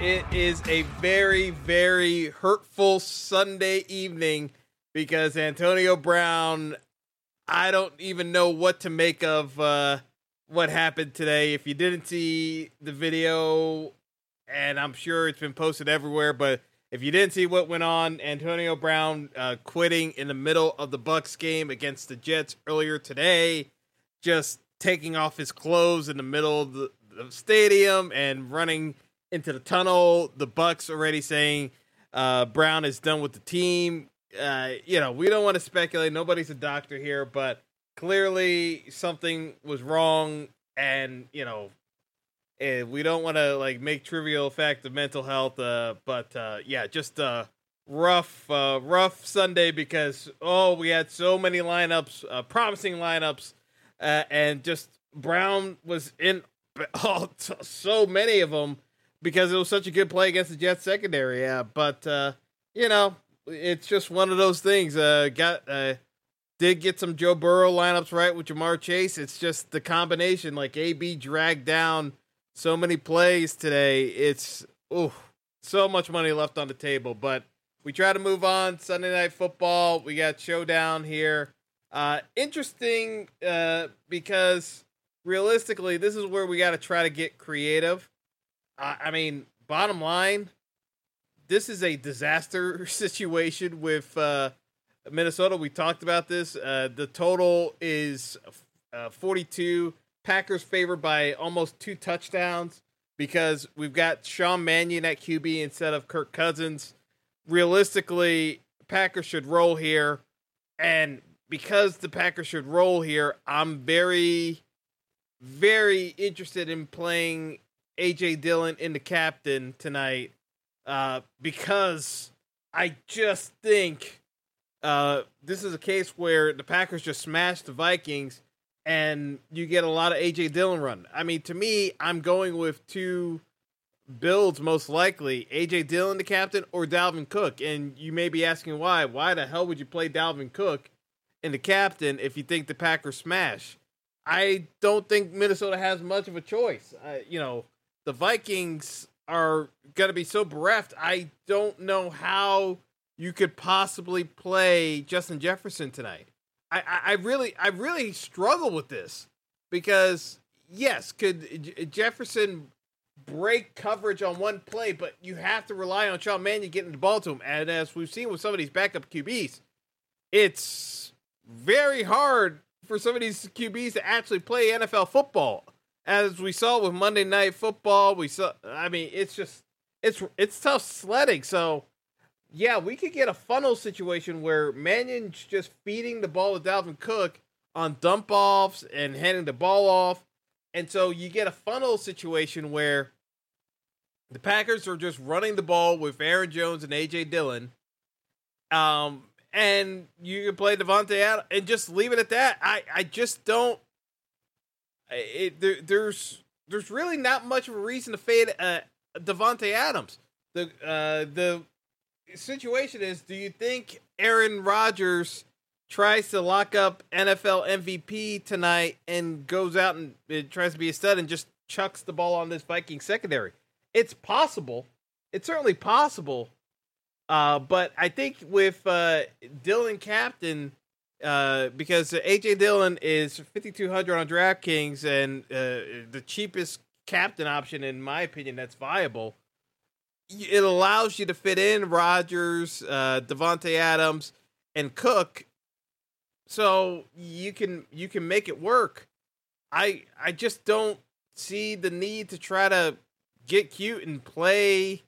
It is a very, very hurtful Sunday evening because Antonio Brown. I don't even know what to make of uh, what happened today. If you didn't see the video, and I'm sure it's been posted everywhere, but if you didn't see what went on, Antonio Brown uh, quitting in the middle of the Bucs game against the Jets earlier today, just taking off his clothes in the middle of the, the stadium and running into the tunnel. The Bucs already saying uh, Brown is done with the team. Uh, you know, we don't want to speculate. Nobody's a doctor here, but clearly something was wrong, and you know, and we don't want to like make trivial fact of mental health. Uh, but uh, yeah, just rough, uh, rough Sunday because oh, we had so many lineups, uh, promising lineups, uh, and just Brown was in oh, so many of them because it was such a good play against the Jets secondary. Yeah, but uh, you know, it's just one of those things. Uh, got uh, did get some Joe Burrow lineups right with Ja'Marr Chase. It's just the combination. Like AB dragged down so many plays today. It's oh, so much money left on the table. But we try to move on. Sunday night football. We got showdown here. Uh, interesting uh, because realistically, this is where we got to try to get creative. Uh, I mean, bottom line, this is a disaster situation with uh, Minnesota. We talked about this. Uh, the total is uh, 42. Packers favored by almost two touchdowns because we've got Sean Mannion at QB instead of Kirk Cousins. Realistically, Packers should roll here. And because the Packers should roll here, I'm very, very interested in playing AJ Dillon in the captain tonight uh, because I just think uh, this is a case where the Packers just smashed the Vikings and you get a lot of AJ Dillon run. I mean, to me, I'm going with two builds most likely AJ Dillon, the captain, or Dalvin Cook. And you may be asking why. Why the hell would you play Dalvin Cook in the captain if you think the Packers smash? I don't think Minnesota has much of a choice. You know, the Vikings are going to be so bereft. I don't know how you could possibly play Justin Jefferson tonight. I, I, I really, I really struggle with this because yes, could Jefferson break coverage on one play, but you have to rely on Sean Mannion getting the ball to him. And as we've seen with some of these backup QBs, it's very hard for some of these QBs to actually play NFL football as we saw with Monday Night Football, we saw. I mean, it's just it's it's tough sledding. So yeah, we could get a funnel situation where Mannion's just feeding the ball to Dalvin Cook on dump offs and handing the ball off, and so you get a funnel situation where the Packers are just running the ball with Aaron Jones and AJ Dillon. Um, and you can play Davante out and just leave it at that. I, I just don't it, there, there's there's really not much of a reason to fade uh, Davante Adams. The uh, the situation is, do you think Aaron Rodgers tries to lock up NFL MVP tonight and goes out and tries to be a stud and just chucks the ball on this Viking secondary? It's possible. It's certainly possible. Uh, but I think with uh, Dillon Captain, uh, because AJ Dillon is 5200 on DraftKings and uh, the cheapest captain option in my opinion that's viable. It allows you to fit in Rodgers, uh, Davante Adams, and Cook, so you can you can make it work. I I just don't see the need to try to get cute and play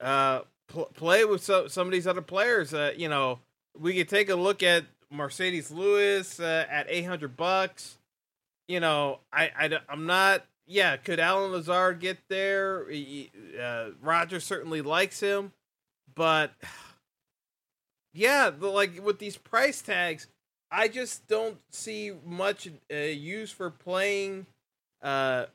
uh pl- play with so, some of these other players. Uh, you know, we could take a look at Marcedes Lewis uh, at 800 bucks. You know, I, I I'm not. Yeah, could Allen Lazard get there? Uh, Roger certainly likes him, but yeah, the, like with these price tags, I just don't see much uh, use for playing, uh,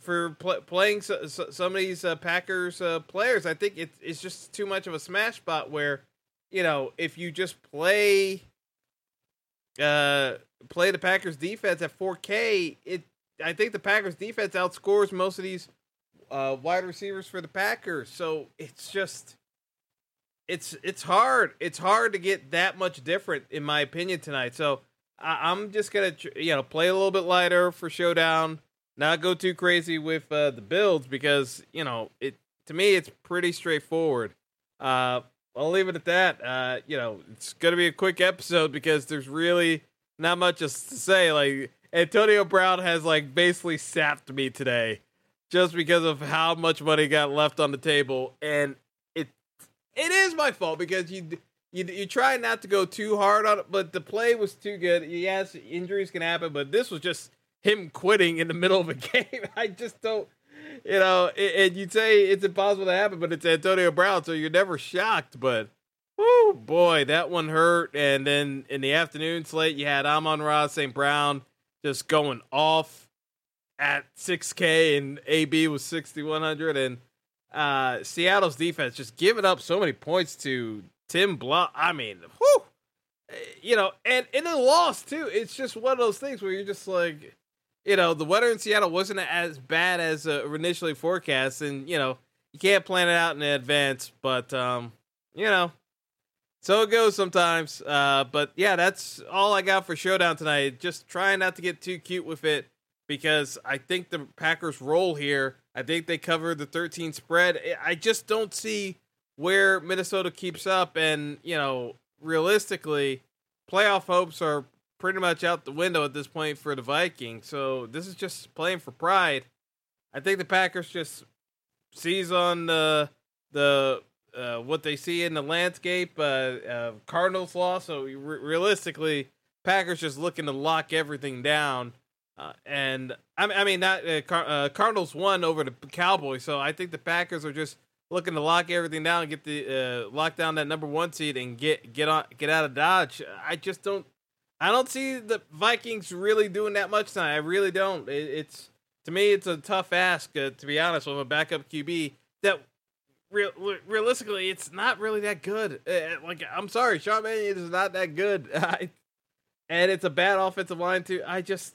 for pl- playing so, so, some of these uh, Packers uh, players. I think it's it's just too much of a smash spot where, you know, if you just play, uh, play the Packers defense at 4K, it I think the Packers defense outscores most of these uh, wide receivers for the Packers. So it's just it's it's hard. It's hard to get that much different, in my opinion, tonight. So I, am just gonna you know play a little bit lighter for showdown, not go too crazy with uh, the builds because you know it to me it's pretty straightforward. Uh, I'll leave it at that. Uh, you know, it's gonna be a quick episode because there's really not much to say. Like Antonio Brown has like basically sapped me today just because of how much money got left on the table, and it it is my fault because you you you try not to go too hard on it, but the play was too good. Yes, injuries can happen, but this was just him quitting in the middle of a game. I just don't, you know. And you'd say it's impossible to happen, but it's Antonio Brown, so you're never shocked. But oh boy, that one hurt. And then in the afternoon slate, you had Amon-Ra St. Brown just going off at 6K, and AB was 6,100, and uh, Seattle's defense just giving up so many points to Tim Blunt. I mean, whew, you know, and in a loss too. It's just one of those things where you're just like, you know, the weather in Seattle wasn't as bad as uh, initially forecast, and you know, you can't plan it out in advance. But um, you know, so it goes sometimes. Uh, but yeah, that's all I got for showdown tonight. Just trying not to get too cute with it because I think the Packers' roll here I think they cover the 13 spread. I just don't see where Minnesota keeps up. And, you know, realistically, playoff hopes are pretty much out the window at this point for the Vikings. So this is just playing for pride. I think the Packers just seize on the the uh, what they see in the landscape. Uh, uh, Cardinals loss, so re- realistically, Packers just looking to lock everything down. Uh, and I, I mean, not uh, Car- uh, Cardinals won over the Cowboys, so I think the Packers are just looking to lock everything down, get the lock down that number one seed, and get get on get out of Dodge. I just don't, I don't see the Vikings really doing that much tonight. I really don't. It, it's to me, it's a tough ask uh, to be honest with a backup QB that. Real, realistically, it's not really that good. Uh, like, I'm sorry, Sean Mannion is not that good, and it's a bad offensive line too. I just,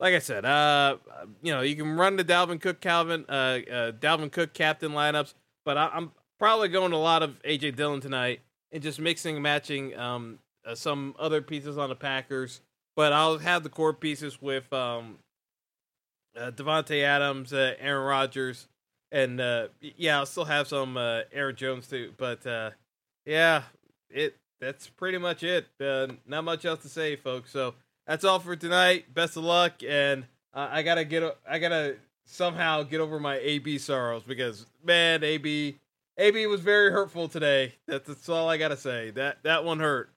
like I said, uh, you know, you can run the Dalvin Cook, Calvin, uh, uh Dalvin Cook captain lineups, but I, am probably going a lot of AJ Dillon tonight and just mixing and matching um uh, some other pieces on the Packers. But I'll have the core pieces with um, uh, Davante Adams, uh, Aaron Rodgers, and uh, yeah, I'll still have some uh, Aaron Jones too. But uh, yeah, it that's pretty much it. Uh, not much else to say, folks. So that's all for tonight. Best of luck, and uh, I gotta get I gotta somehow get over my AB sorrows because man, AB AB was very hurtful today. That's, that's all I gotta say. That that one hurt.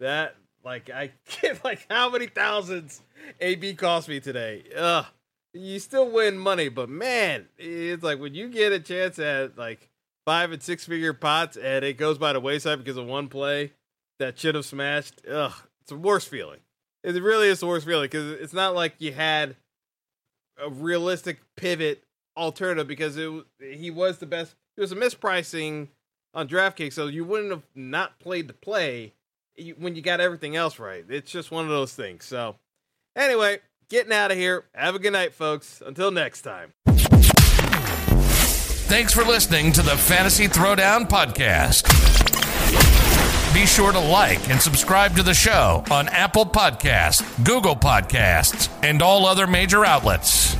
That like I get like how many thousands AB cost me today. Ugh. You still win money, but man, it's like when you get a chance at like five and six figure pots and it goes by the wayside because of one play that should have smashed. Ugh, it's a worst feeling. It really is the worst feeling because it's not like you had a realistic pivot alternative because it he was the best. It was a mispricing on DraftKings, so you wouldn't have not played the play when you got everything else right. It's just one of those things. So, anyway, getting out of here. Have a good night, folks. Until next time. Thanks for listening to the Fantasy Throwdown Podcast. Be sure to like and subscribe to the show on Apple Podcasts, Google Podcasts, and all other major outlets.